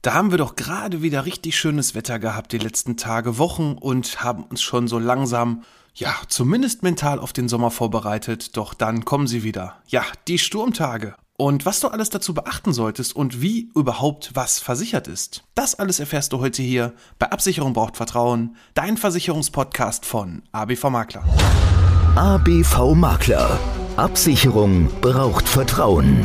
Da haben wir doch gerade wieder richtig schönes Wetter gehabt die letzten Tage, Wochen und haben uns schon so langsam, ja, zumindest mental auf den Sommer vorbereitet. Doch dann kommen sie wieder. Ja, die Sturmtage. Und was du alles dazu beachten solltest und wie überhaupt was versichert ist. Das alles erfährst du heute hier bei Absicherung braucht Vertrauen, dein Versicherungspodcast von ABV Makler. ABV Makler. Absicherung braucht Vertrauen.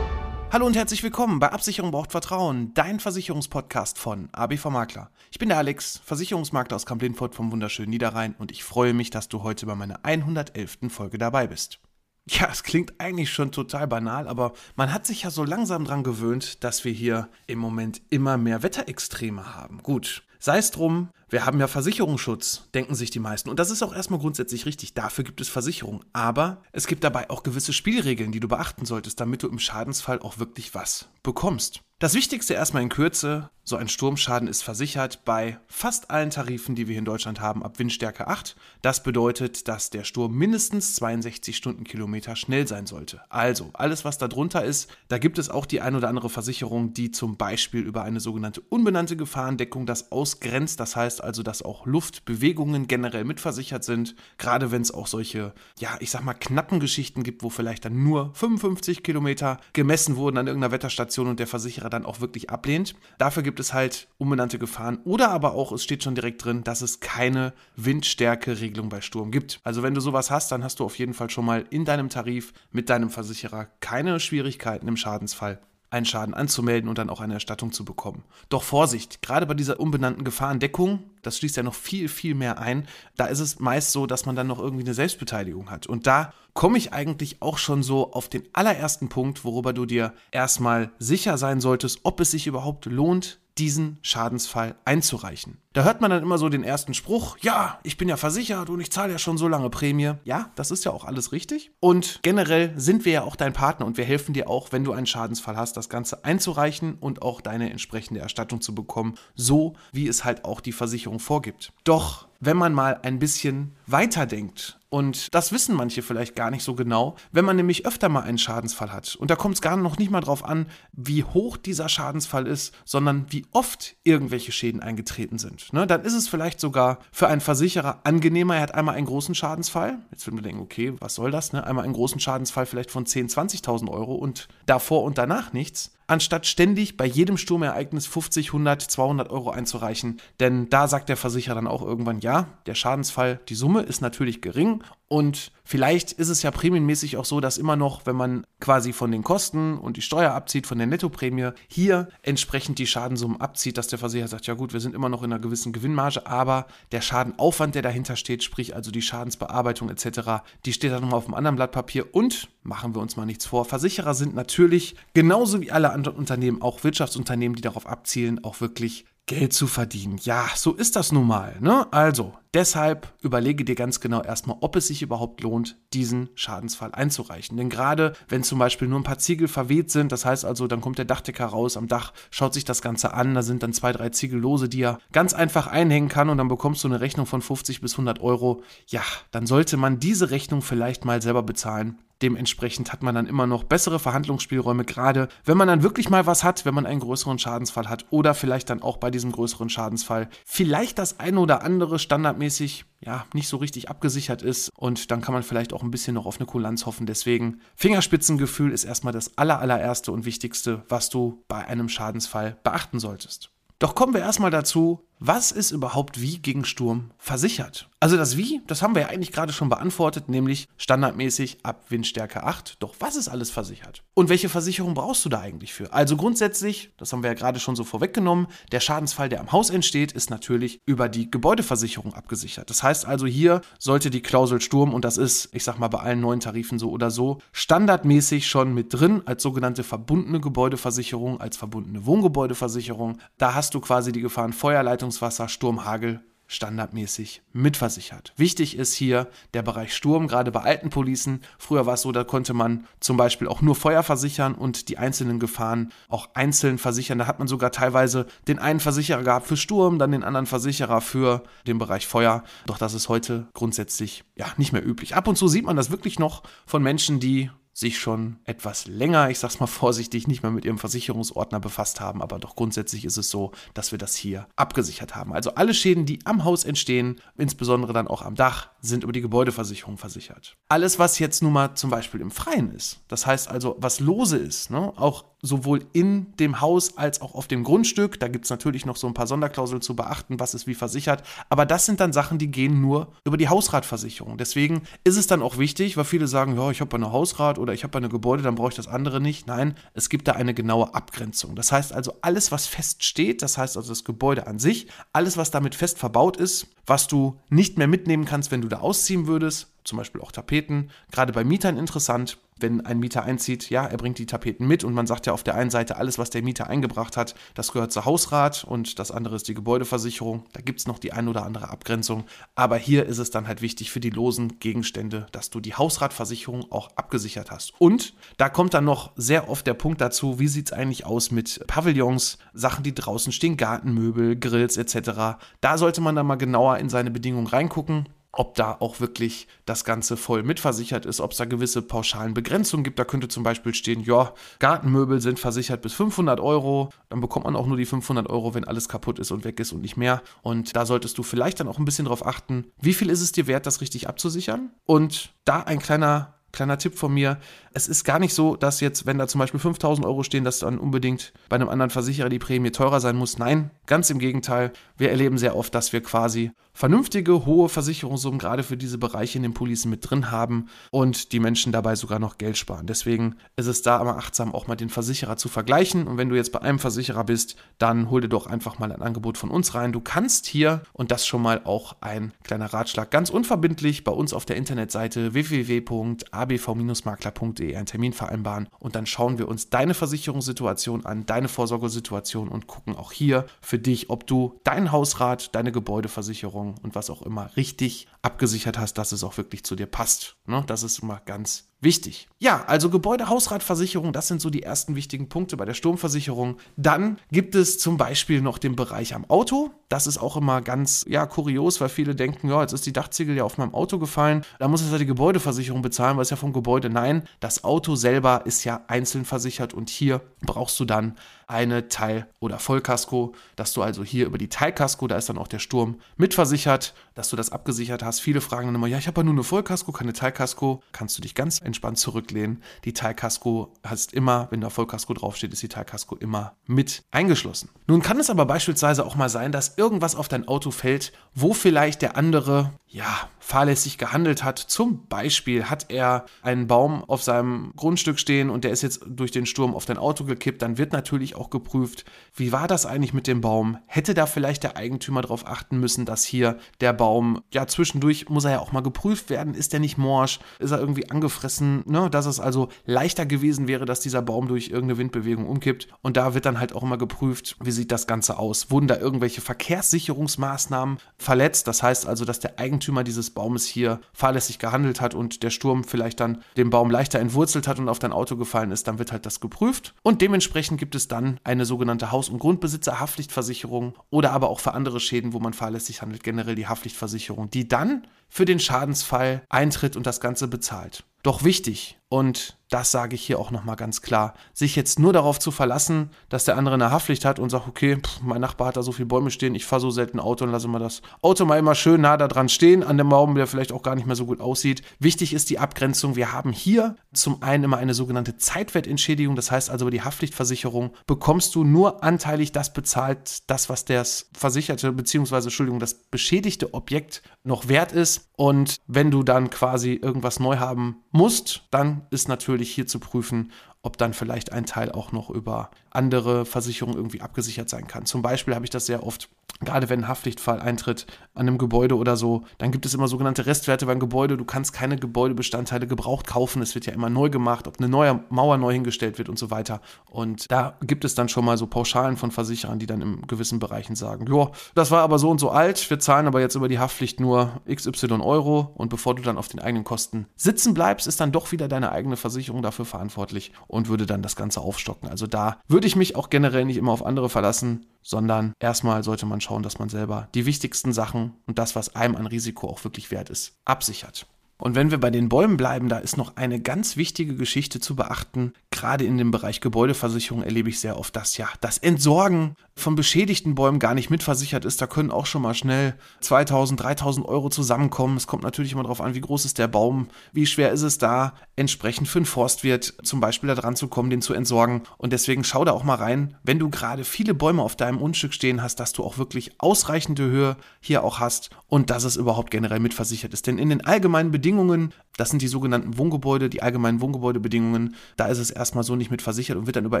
Hallo und herzlich willkommen bei Absicherung braucht Vertrauen, dein Versicherungspodcast von ABV Makler. Ich bin der Alex, Versicherungsmakler aus Kamp-Lindfort vom wunderschönen Niederrhein und ich freue mich, dass du heute bei meiner 111. Folge dabei bist. Ja, es klingt eigentlich schon total banal, aber man hat sich ja so langsam dran gewöhnt, dass wir hier im Moment immer mehr Wetterextreme haben. Gut, sei es drum, wir haben ja Versicherungsschutz, denken sich die meisten. Und das ist auch erstmal grundsätzlich richtig. Dafür gibt es Versicherung. Aber es gibt dabei auch gewisse Spielregeln, die du beachten solltest, damit du im Schadensfall auch wirklich was bekommst. Das Wichtigste erstmal in Kürze, so ein Sturmschaden ist versichert bei fast allen Tarifen, die wir hier in Deutschland haben, ab Windstärke 8. Das bedeutet, dass der Sturm mindestens 62 Stundenkilometer schnell sein sollte. Also, alles was da drunter ist, da gibt es auch die ein oder andere Versicherung, die zum Beispiel über eine sogenannte unbenannte Gefahrendeckung das ausgrenzt. Das heißt also, dass auch Luftbewegungen generell mitversichert sind. Gerade wenn es auch solche, ja, ich sag mal, knappen Geschichten gibt, wo vielleicht dann nur 55 Kilometer gemessen wurden an irgendeiner Wetterstation und der Versicherer dann auch wirklich ablehnt. Dafür gibt es halt unbenannte Gefahren oder aber auch, es steht schon direkt drin, dass es keine Windstärke-Regelung bei Sturm gibt. Also wenn du sowas hast, dann hast du auf jeden Fall schon mal in deinem Tarif mit deinem Versicherer keine Schwierigkeiten im Schadensfall einen Schaden anzumelden und dann auch eine Erstattung zu bekommen. Doch Vorsicht, gerade bei dieser unbenannten Gefahrendeckung, das schließt ja noch viel, viel mehr ein, da ist es meist so, dass man dann noch irgendwie eine Selbstbeteiligung hat. Und da komme ich eigentlich auch schon so auf den allerersten Punkt, worüber du dir erstmal sicher sein solltest, ob es sich überhaupt lohnt, diesen Schadensfall einzureichen. Da hört man dann immer so den ersten Spruch, ja, ich bin ja versichert und ich zahle ja schon so lange Prämie. Ja, das ist ja auch alles richtig. Und generell sind wir ja auch dein Partner und wir helfen dir auch, wenn du einen Schadensfall hast, das Ganze einzureichen und auch deine entsprechende Erstattung zu bekommen, so wie es halt auch die Versicherung vorgibt. Doch wenn man mal ein bisschen weiterdenkt und das wissen manche vielleicht gar nicht so genau, wenn man nämlich öfter mal einen Schadensfall hat. Und da kommt es gar noch nicht mal drauf an, wie hoch dieser Schadensfall ist, sondern wie oft irgendwelche Schäden eingetreten sind. Ne? Dann ist es vielleicht sogar für einen Versicherer angenehmer, er hat einmal einen großen Schadensfall. Jetzt würden wir denken, okay, was soll das? Ne? Einmal einen großen Schadensfall vielleicht von 10.000, 20.000 Euro und davor und danach nichts anstatt ständig bei jedem Sturmereignis 50, 100, 200 Euro einzureichen. Denn da sagt der Versicherer dann auch irgendwann, ja, der Schadensfall, die Summe ist natürlich gering und vielleicht ist es ja prämienmäßig auch so, dass immer noch, wenn man quasi von den Kosten und die Steuer abzieht, von der Nettoprämie, hier entsprechend die Schadensummen abzieht, dass der Versicherer sagt, ja gut, wir sind immer noch in einer gewissen Gewinnmarge, aber der Schadenaufwand, der dahinter steht, sprich also die Schadensbearbeitung etc., die steht dann nochmal auf einem anderen Blatt Papier und, machen wir uns mal nichts vor, Versicherer sind natürlich genauso wie alle Unternehmen, auch Wirtschaftsunternehmen, die darauf abzielen, auch wirklich Geld zu verdienen. Ja, so ist das nun mal. Ne? Also, deshalb überlege dir ganz genau erstmal, ob es sich überhaupt lohnt, diesen Schadensfall einzureichen. Denn gerade wenn zum Beispiel nur ein paar Ziegel verweht sind, das heißt also, dann kommt der Dachdecker raus, am Dach schaut sich das Ganze an, da sind dann zwei, drei Ziegellose, die er ganz einfach einhängen kann und dann bekommst du eine Rechnung von 50 bis 100 Euro. Ja, dann sollte man diese Rechnung vielleicht mal selber bezahlen Dementsprechend hat man dann immer noch bessere Verhandlungsspielräume, gerade wenn man dann wirklich mal was hat, wenn man einen größeren Schadensfall hat oder vielleicht dann auch bei diesem größeren Schadensfall vielleicht das eine oder andere standardmäßig ja nicht so richtig abgesichert ist und dann kann man vielleicht auch ein bisschen noch auf eine Kulanz hoffen. Deswegen Fingerspitzengefühl ist erstmal das aller, allererste und wichtigste, was du bei einem Schadensfall beachten solltest. Doch kommen wir erstmal dazu, was ist überhaupt wie gegen Sturm versichert? Also das Wie, das haben wir ja eigentlich gerade schon beantwortet, nämlich standardmäßig ab Windstärke 8. Doch was ist alles versichert? Und welche Versicherung brauchst du da eigentlich für? Also grundsätzlich, das haben wir ja gerade schon so vorweggenommen, der Schadensfall, der am Haus entsteht, ist natürlich über die Gebäudeversicherung abgesichert. Das heißt also hier sollte die Klausel Sturm, und das ist, ich sag mal, bei allen neuen Tarifen so oder so, standardmäßig schon mit drin als sogenannte verbundene Gebäudeversicherung, als verbundene Wohngebäudeversicherung. Da hast du quasi die Gefahren Feuerleitung Leitungswasser, Sturm, Hagel standardmäßig mitversichert. Wichtig ist hier der Bereich Sturm, gerade bei alten Policen. Früher war es so, da konnte man zum Beispiel auch nur Feuer versichern und die einzelnen Gefahren auch einzeln versichern. Da hat man sogar teilweise den einen Versicherer gehabt für Sturm, dann den anderen Versicherer für den Bereich Feuer. Doch das ist heute grundsätzlich ja nicht mehr üblich. Ab und zu sieht man das wirklich noch von Menschen, die sich schon etwas länger, ich sag's mal vorsichtig, nicht mehr mit ihrem Versicherungsordner befasst haben, aber doch grundsätzlich ist es so, dass wir das hier abgesichert haben. Also alle Schäden, die am Haus entstehen, insbesondere dann auch am Dach, sind über die Gebäudeversicherung versichert. Alles, was jetzt nun mal zum Beispiel im Freien ist, das heißt also, was lose ist, ne, auch sowohl in dem Haus als auch auf dem Grundstück. Da gibt es natürlich noch so ein paar Sonderklauseln zu beachten, was ist wie versichert. Aber das sind dann Sachen, die gehen nur über die Hausratversicherung. Deswegen ist es dann auch wichtig, weil viele sagen, ja, ich habe eine Hausrat oder ich habe eine Gebäude, dann brauche ich das andere nicht. Nein, es gibt da eine genaue Abgrenzung. Das heißt also, alles, was fest steht, das heißt also das Gebäude an sich, alles, was damit fest verbaut ist, was du nicht mehr mitnehmen kannst, wenn du da ausziehen würdest, zum Beispiel auch Tapeten. Gerade bei Mietern interessant, wenn ein Mieter einzieht, ja, er bringt die Tapeten mit und man sagt ja auf der einen Seite, alles, was der Mieter eingebracht hat, das gehört zur Hausrat und das andere ist die Gebäudeversicherung. Da gibt es noch die ein oder andere Abgrenzung. Aber hier ist es dann halt wichtig für die losen Gegenstände, dass du die Hausratversicherung auch abgesichert hast. Und da kommt dann noch sehr oft der Punkt dazu, wie sieht es eigentlich aus mit Pavillons, Sachen, die draußen stehen, Gartenmöbel, Grills etc. Da sollte man dann mal genauer in seine Bedingungen reingucken ob da auch wirklich das Ganze voll mitversichert ist, ob es da gewisse pauschalen Begrenzungen gibt. Da könnte zum Beispiel stehen, ja, Gartenmöbel sind versichert bis 500 Euro. Dann bekommt man auch nur die 500 Euro, wenn alles kaputt ist und weg ist und nicht mehr. Und da solltest du vielleicht dann auch ein bisschen darauf achten, wie viel ist es dir wert, das richtig abzusichern? Und da ein kleiner kleiner Tipp von mir. Es ist gar nicht so, dass jetzt, wenn da zum Beispiel 5000 Euro stehen, dass dann unbedingt bei einem anderen Versicherer die Prämie teurer sein muss. Nein, ganz im Gegenteil. Wir erleben sehr oft, dass wir quasi vernünftige, hohe Versicherungssummen gerade für diese Bereiche in den Policen mit drin haben und die Menschen dabei sogar noch Geld sparen. Deswegen ist es da immer achtsam, auch mal den Versicherer zu vergleichen. Und wenn du jetzt bei einem Versicherer bist, dann hol dir doch einfach mal ein Angebot von uns rein. Du kannst hier, und das schon mal auch ein kleiner Ratschlag, ganz unverbindlich bei uns auf der Internetseite www.ab abv-makler.de einen Termin vereinbaren und dann schauen wir uns deine Versicherungssituation an, deine Vorsorgesituation und gucken auch hier für dich, ob du dein Hausrat, deine Gebäudeversicherung und was auch immer richtig abgesichert hast, dass es auch wirklich zu dir passt. Ne? Das ist immer ganz wichtig. Ja, also Gebäude, Hausratversicherung, das sind so die ersten wichtigen Punkte bei der Sturmversicherung. Dann gibt es zum Beispiel noch den Bereich am Auto. Das ist auch immer ganz, ja, kurios, weil viele denken, ja, jetzt ist die Dachziegel ja auf meinem Auto gefallen. Da muss es ja die Gebäudeversicherung bezahlen, weil es ja vom Gebäude. Nein, das Auto selber ist ja einzeln versichert und hier brauchst du dann eine Teil- oder Vollkasko, dass du also hier über die Teilkasko, da ist dann auch der Sturm mitversichert, dass du das abgesichert hast. Viele fragen dann immer, ja, ich habe ja nur eine Vollkasko, keine Teilkasko. Kannst du dich ganz entspannt zurücklehnen. Die Teilkasko hast immer, wenn da Vollkasko draufsteht, ist die Teilkasko immer mit eingeschlossen. Nun kann es aber beispielsweise auch mal sein, dass irgendwas auf dein Auto fällt, wo vielleicht der andere ja, fahrlässig gehandelt hat. Zum Beispiel hat er einen Baum auf seinem Grundstück stehen und der ist jetzt durch den Sturm auf dein Auto gekippt. Dann wird natürlich auch geprüft, wie war das eigentlich mit dem Baum? Hätte da vielleicht der Eigentümer darauf achten müssen, dass hier der Baum, ja, zwischendurch muss er ja auch mal geprüft werden. Ist der nicht morsch? Ist er irgendwie angefressen? Ne? Dass es also leichter gewesen wäre, dass dieser Baum durch irgendeine Windbewegung umkippt. Und da wird dann halt auch immer geprüft, wie sieht das Ganze aus? Wurden da irgendwelche Verkehrssicherungsmaßnahmen verletzt? Das heißt also, dass der Eigentümer dieses Baumes hier fahrlässig gehandelt hat und der Sturm vielleicht dann den Baum leichter entwurzelt hat und auf dein Auto gefallen ist, dann wird halt das geprüft. Und dementsprechend gibt es dann eine sogenannte Haus- und Grundbesitzerhaftpflichtversicherung oder aber auch für andere Schäden, wo man fahrlässig handelt, generell die Haftpflichtversicherung, die dann für den Schadensfall eintritt und das Ganze bezahlt. Doch wichtig, und das sage ich hier auch nochmal ganz klar, sich jetzt nur darauf zu verlassen, dass der andere eine Haftpflicht hat und sagt, okay, pff, mein Nachbar hat da so viele Bäume stehen, ich fahre so selten Auto und lasse mal das Auto mal immer schön nah da dran stehen, an dem Baum, der vielleicht auch gar nicht mehr so gut aussieht. Wichtig ist die Abgrenzung. Wir haben hier zum einen immer eine sogenannte Zeitwertentschädigung, das heißt also über die Haftpflichtversicherung bekommst du nur anteilig das bezahlt, das, was das versicherte, beziehungsweise, Entschuldigung, das beschädigte Objekt noch wert ist. Und wenn du dann quasi irgendwas neu haben musst, dann ist natürlich hier zu prüfen, ob dann vielleicht ein Teil auch noch über andere Versicherung irgendwie abgesichert sein kann. Zum Beispiel habe ich das sehr oft Gerade wenn ein Haftpflichtfall eintritt an einem Gebäude oder so, dann gibt es immer sogenannte Restwerte beim Gebäude. Du kannst keine Gebäudebestandteile gebraucht kaufen. Es wird ja immer neu gemacht, ob eine neue Mauer neu hingestellt wird und so weiter. Und da gibt es dann schon mal so Pauschalen von Versicherern, die dann in gewissen Bereichen sagen, ja, das war aber so und so alt, wir zahlen aber jetzt über die Haftpflicht nur XY Euro und bevor du dann auf den eigenen Kosten sitzen bleibst, ist dann doch wieder deine eigene Versicherung dafür verantwortlich und würde dann das Ganze aufstocken. Also da würde ich mich auch generell nicht immer auf andere verlassen sondern erstmal sollte man schauen, dass man selber die wichtigsten Sachen und das, was einem an Risiko auch wirklich wert ist, absichert. Und wenn wir bei den Bäumen bleiben, da ist noch eine ganz wichtige Geschichte zu beachten. Gerade in dem Bereich Gebäudeversicherung erlebe ich sehr oft, dass ja das Entsorgen von beschädigten Bäumen gar nicht mitversichert ist. Da können auch schon mal schnell 2000, 3000 Euro zusammenkommen. Es kommt natürlich immer darauf an, wie groß ist der Baum, wie schwer ist es da, entsprechend für einen Forstwirt zum Beispiel da dran zu kommen, den zu entsorgen. Und deswegen schau da auch mal rein, wenn du gerade viele Bäume auf deinem Grundstück stehen hast, dass du auch wirklich ausreichende Höhe hier auch hast und dass es überhaupt generell mitversichert ist. Denn in den allgemeinen Bedingungen Bedingungen, das sind die sogenannten Wohngebäude, die allgemeinen Wohngebäudebedingungen, da ist es erstmal so nicht mit versichert und wird dann über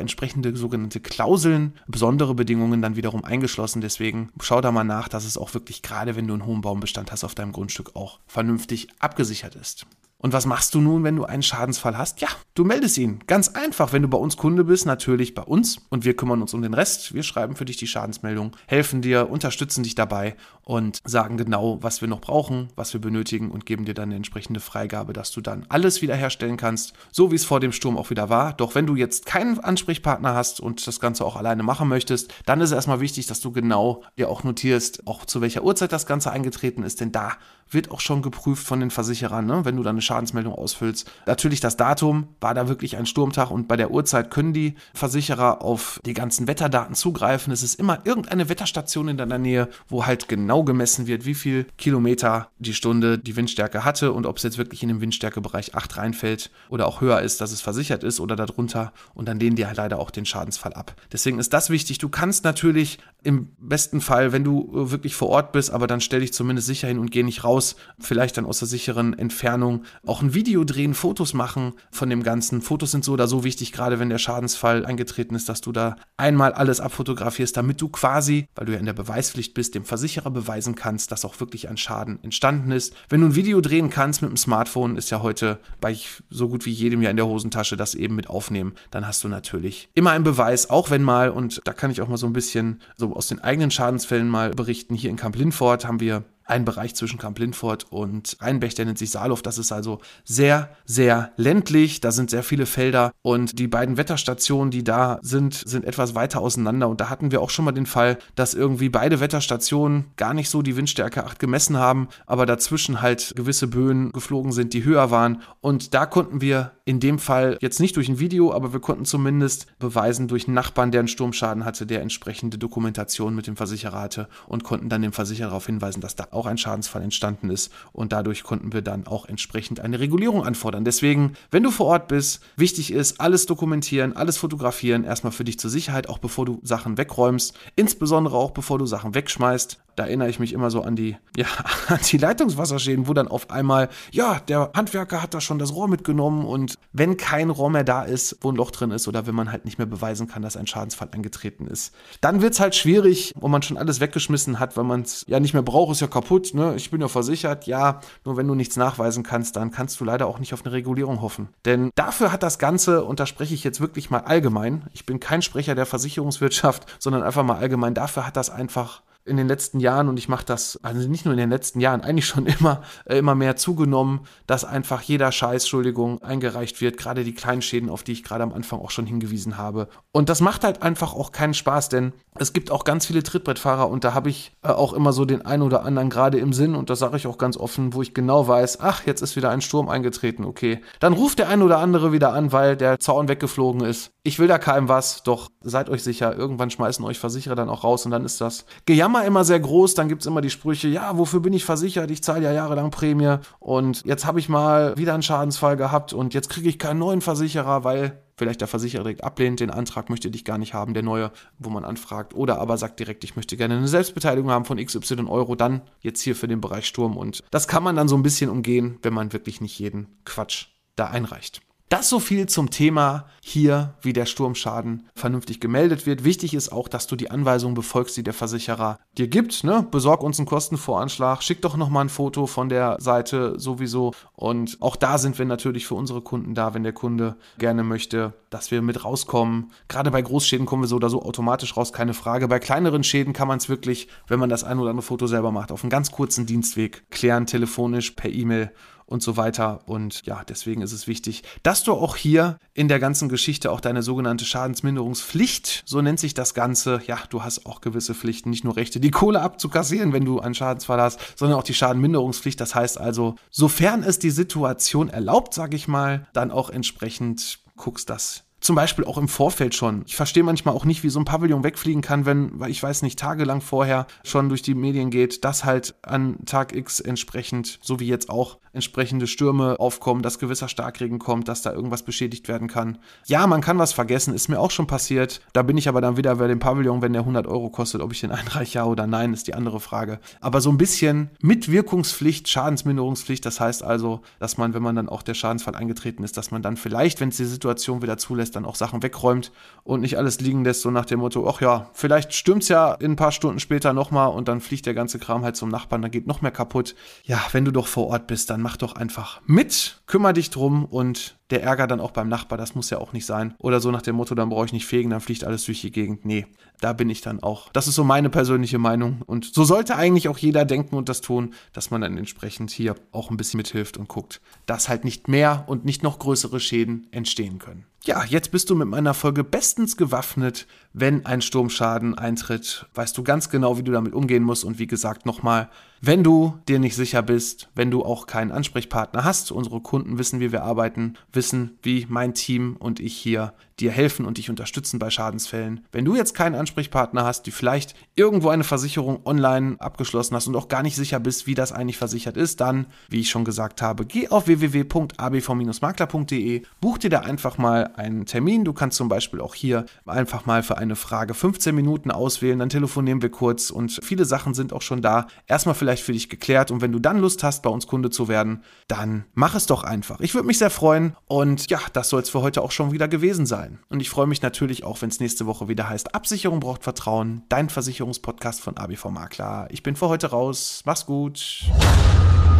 entsprechende sogenannte Klauseln, besondere Bedingungen dann wiederum eingeschlossen. Deswegen schau da mal nach, dass es auch wirklich gerade, wenn du einen hohen Baumbestand hast auf deinem Grundstück, auch vernünftig abgesichert ist. Und was machst du nun, wenn du einen Schadensfall hast? Ja, du meldest ihn. Ganz einfach, wenn du bei uns Kunde bist, natürlich bei uns und wir kümmern uns um den Rest. Wir schreiben für dich die Schadensmeldung, helfen dir, unterstützen dich dabei und sagen genau, was wir noch brauchen, was wir benötigen und geben dir dann eine entsprechende Freigabe, dass du dann alles wiederherstellen kannst, so wie es vor dem Sturm auch wieder war. Doch wenn du jetzt keinen Ansprechpartner hast und das Ganze auch alleine machen möchtest, dann ist es erstmal wichtig, dass du genau dir auch notierst, auch zu welcher Uhrzeit das Ganze eingetreten ist, denn da wird auch schon geprüft von den Versicherern, ne? wenn du dann eine Schadensmeldung ausfüllst. Natürlich das Datum, war da wirklich ein Sturmtag und bei der Uhrzeit können die Versicherer auf die ganzen Wetterdaten zugreifen. Es ist immer irgendeine Wetterstation in deiner Nähe, wo halt genau gemessen wird, wie viel Kilometer die Stunde die Windstärke hatte und ob es jetzt wirklich in den Windstärkebereich 8 reinfällt oder auch höher ist, dass es versichert ist oder darunter und dann lehnen die halt leider auch den Schadensfall ab. Deswegen ist das wichtig. Du kannst natürlich im besten Fall, wenn du wirklich vor Ort bist, aber dann stell dich zumindest sicher hin und geh nicht raus, raus, vielleicht dann aus der sicheren Entfernung auch ein Video drehen, Fotos machen von dem Ganzen. Fotos sind so oder so wichtig, gerade wenn der Schadensfall eingetreten ist, dass du da einmal alles abfotografierst, damit du quasi, weil du ja in der Beweispflicht bist, dem Versicherer beweisen kannst, dass auch wirklich ein Schaden entstanden ist. Wenn du ein Video drehen kannst mit dem Smartphone, ist ja heute bei so gut wie jedem ja in der Hosentasche das eben mit aufnehmen, dann hast du natürlich immer einen Beweis, auch wenn mal, und da kann ich auch mal so ein bisschen so aus den eigenen Schadensfällen mal berichten, hier in Kamp Lindfort haben wir ein Bereich zwischen Kamp-Lindfort und Rheinbech, der nennt sich Saarlof. Das ist also sehr, sehr ländlich. Da sind sehr viele Felder und die beiden Wetterstationen, die da sind, sind etwas weiter auseinander. Und da hatten wir auch schon mal den Fall, dass irgendwie beide Wetterstationen gar nicht so die Windstärke 8 gemessen haben, aber dazwischen halt gewisse Böen geflogen sind, die höher waren. Und da konnten wir in dem Fall jetzt nicht durch ein Video, aber wir konnten zumindest beweisen durch einen Nachbarn, der einen Sturmschaden hatte, der entsprechende Dokumentation mit dem Versicherer hatte und konnten dann dem Versicherer darauf hinweisen, dass da auch ein Schadensfall entstanden ist und dadurch konnten wir dann auch entsprechend eine Regulierung anfordern. Deswegen, wenn du vor Ort bist, wichtig ist, alles dokumentieren, alles fotografieren, erstmal für dich zur Sicherheit, auch bevor du Sachen wegräumst, insbesondere auch bevor du Sachen wegschmeißt. Da erinnere ich mich immer so an die, ja, an die Leitungswasserschäden, wo dann auf einmal, ja, der Handwerker hat da schon das Rohr mitgenommen und wenn kein Rohr mehr da ist, wo ein Loch drin ist oder wenn man halt nicht mehr beweisen kann, dass ein Schadensfall eingetreten ist, dann wird es halt schwierig, wo man schon alles weggeschmissen hat, weil man es ja nicht mehr braucht, ist ja kaputt, ne? Ich bin ja versichert, ja, nur wenn du nichts nachweisen kannst, dann kannst du leider auch nicht auf eine Regulierung hoffen. Denn dafür hat das Ganze, und da spreche ich jetzt wirklich mal allgemein, ich bin kein Sprecher der Versicherungswirtschaft, sondern einfach mal allgemein, dafür hat das einfach in den letzten Jahren und ich mache das, also nicht nur in den letzten Jahren, eigentlich schon immer, äh, immer mehr zugenommen, dass einfach jeder Scheiß, Entschuldigung, eingereicht wird, gerade die kleinen Schäden, auf die ich gerade am Anfang auch schon hingewiesen habe. Und das macht halt einfach auch keinen Spaß, denn es gibt auch ganz viele Trittbrettfahrer und da habe ich äh, auch immer so den einen oder anderen gerade im Sinn und das sage ich auch ganz offen, wo ich genau weiß, ach, jetzt ist wieder ein Sturm eingetreten, okay. Dann ruft der ein oder andere wieder an, weil der Zaun weggeflogen ist. Ich will da keinem was, doch seid euch sicher, irgendwann schmeißen euch Versicherer dann auch raus und dann ist das Gejammer Jammer immer sehr groß, dann gibt es immer die Sprüche, ja, wofür bin ich versichert? Ich zahle ja jahrelang Prämie und jetzt habe ich mal wieder einen Schadensfall gehabt und jetzt kriege ich keinen neuen Versicherer, weil vielleicht der Versicherer direkt ablehnt, den Antrag möchte dich gar nicht haben, der neue, wo man anfragt, oder aber sagt direkt, ich möchte gerne eine Selbstbeteiligung haben von XY Euro, dann jetzt hier für den Bereich Sturm und das kann man dann so ein bisschen umgehen, wenn man wirklich nicht jeden Quatsch da einreicht. Das so viel zum Thema hier, wie der Sturmschaden vernünftig gemeldet wird. Wichtig ist auch, dass du die Anweisungen befolgst, die der Versicherer dir gibt. Ne? Besorg uns einen Kostenvoranschlag, schick doch nochmal ein Foto von der Seite sowieso. Und auch da sind wir natürlich für unsere Kunden da, wenn der Kunde gerne möchte, dass wir mit rauskommen. Gerade bei Großschäden kommen wir so oder so automatisch raus, keine Frage. Bei kleineren Schäden kann man es wirklich, wenn man das ein oder andere Foto selber macht, auf einen ganz kurzen Dienstweg klären, telefonisch, per E-Mail und so weiter. Und ja, deswegen ist es wichtig, dass du auch hier in der ganzen Geschichte auch deine sogenannte Schadensminderungspflicht, so nennt sich das Ganze, ja, du hast auch gewisse Pflichten, nicht nur Rechte, die Kohle abzukassieren, wenn du einen Schadensfall hast, sondern auch die Schadenminderungspflicht. Das heißt also, sofern es die Situation erlaubt, sage ich mal, dann auch entsprechend guckst, dass zum Beispiel auch im Vorfeld schon. Ich verstehe manchmal auch nicht, wie so ein Pavillon wegfliegen kann, wenn, weil ich weiß nicht, tagelang vorher schon durch die Medien geht, dass halt an Tag X entsprechend, so wie jetzt auch, entsprechende Stürme aufkommen, dass gewisser Starkregen kommt, dass da irgendwas beschädigt werden kann. Ja, man kann was vergessen, ist mir auch schon passiert. Da bin ich aber dann wieder bei dem Pavillon, wenn der 100 Euro kostet, ob ich den einreiche, ja oder nein, ist die andere Frage. Aber so ein bisschen Mitwirkungspflicht, Schadensminderungspflicht, das heißt also, dass man, wenn man dann auch der Schadensfall eingetreten ist, dass man dann vielleicht, wenn es die Situation wieder zulässt, dann auch Sachen wegräumt und nicht alles liegen lässt, so nach dem Motto, ach ja, vielleicht stürmt's ja in ein paar Stunden später nochmal und dann fliegt der ganze Kram halt zum Nachbarn, dann geht noch mehr kaputt. Ja, wenn du doch vor Ort bist, dann mach doch einfach mit, kümmere dich drum und der Ärger dann auch beim Nachbar, das muss ja auch nicht sein. Oder so nach dem Motto, dann brauche ich nicht fegen, dann fliegt alles durch die Gegend. Nee, da bin ich dann auch. Das ist so meine persönliche Meinung. Und so sollte eigentlich auch jeder denken und das tun, dass man dann entsprechend hier auch ein bisschen mithilft und guckt, dass halt nicht mehr und nicht noch größere Schäden entstehen können. Ja, jetzt bist du mit meiner Folge bestens gewaffnet. Wenn ein Sturmschaden eintritt, weißt du ganz genau, wie du damit umgehen musst. Und wie gesagt, nochmal, wenn du dir nicht sicher bist, wenn du auch keinen Ansprechpartner hast, unsere Kunden wissen, wie wir arbeiten, wissen, wie mein Team und ich hier dir helfen und dich unterstützen bei Schadensfällen. Wenn du jetzt keinen Ansprechpartner hast, die vielleicht irgendwo eine Versicherung online abgeschlossen hast und auch gar nicht sicher bist, wie das eigentlich versichert ist, dann, wie ich schon gesagt habe, geh auf www.abv-makler.de, buch dir da einfach mal einen Termin. Du kannst zum Beispiel auch hier einfach mal für eine Frage 15 Minuten auswählen, dann telefonieren wir kurz und viele Sachen sind auch schon da. Erstmal vielleicht für dich geklärt und wenn du dann Lust hast, bei uns Kunde zu werden, dann mach es doch einfach. Ich würde mich sehr freuen und ja, das soll es für heute auch schon wieder gewesen sein sein. Und ich freue mich natürlich auch, wenn es nächste Woche wieder heißt, Absicherung braucht Vertrauen, dein Versicherungspodcast von ABV Makler. Ich bin für heute raus. Mach's gut.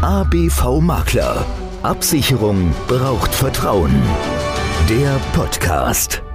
ABV Makler. Absicherung braucht Vertrauen. Der Podcast.